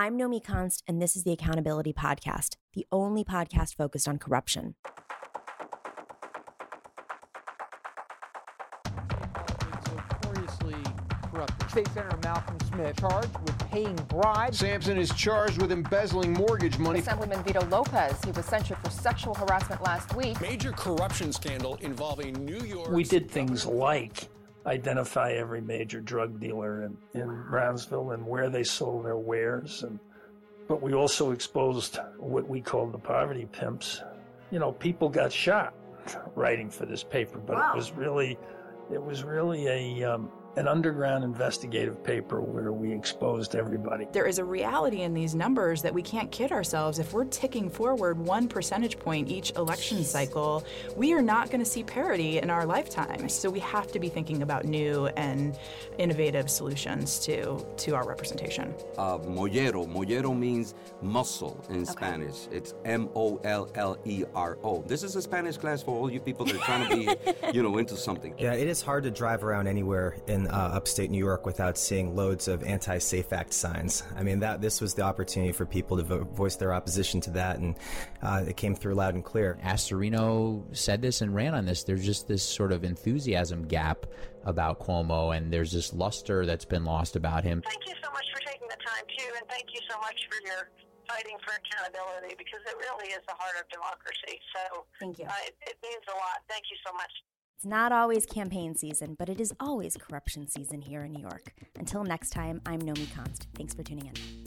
I'm Nomi Konst, and this is the Accountability Podcast, the only podcast focused on corruption. State Senator Malcolm Smith charged with paying bribes. Sampson is charged with embezzling mortgage money. Assemblyman Vito Lopez, he was censured for sexual harassment last week. Major corruption scandal involving New York. We did things like identify every major drug dealer in, in Brownsville and where they sold their wares. And, but we also exposed what we called the poverty pimps. You know, people got shot writing for this paper, but wow. it was really, it was really a, um, an underground investigative paper where we exposed everybody. There is a reality in these numbers that we can't kid ourselves. If we're ticking forward one percentage point each election cycle, we are not going to see parity in our lifetime. So we have to be thinking about new and innovative solutions to, to our representation. Uh, mollero. Mollero means muscle in okay. Spanish. It's M O L L E R O. This is a Spanish class for all you people that are trying to be, you know, into something. Yeah, it is hard to drive around anywhere in in uh, upstate New York without seeing loads of anti-Safe Act signs. I mean, that this was the opportunity for people to vo- voice their opposition to that, and uh, it came through loud and clear. Astorino said this and ran on this. There's just this sort of enthusiasm gap about Cuomo, and there's this luster that's been lost about him. Thank you so much for taking the time too, and thank you so much for your fighting for accountability because it really is the heart of democracy. So thank you. Uh, it, it means a lot. Thank you so much. It's not always campaign season, but it is always corruption season here in New York. Until next time, I'm Nomi Konst. Thanks for tuning in.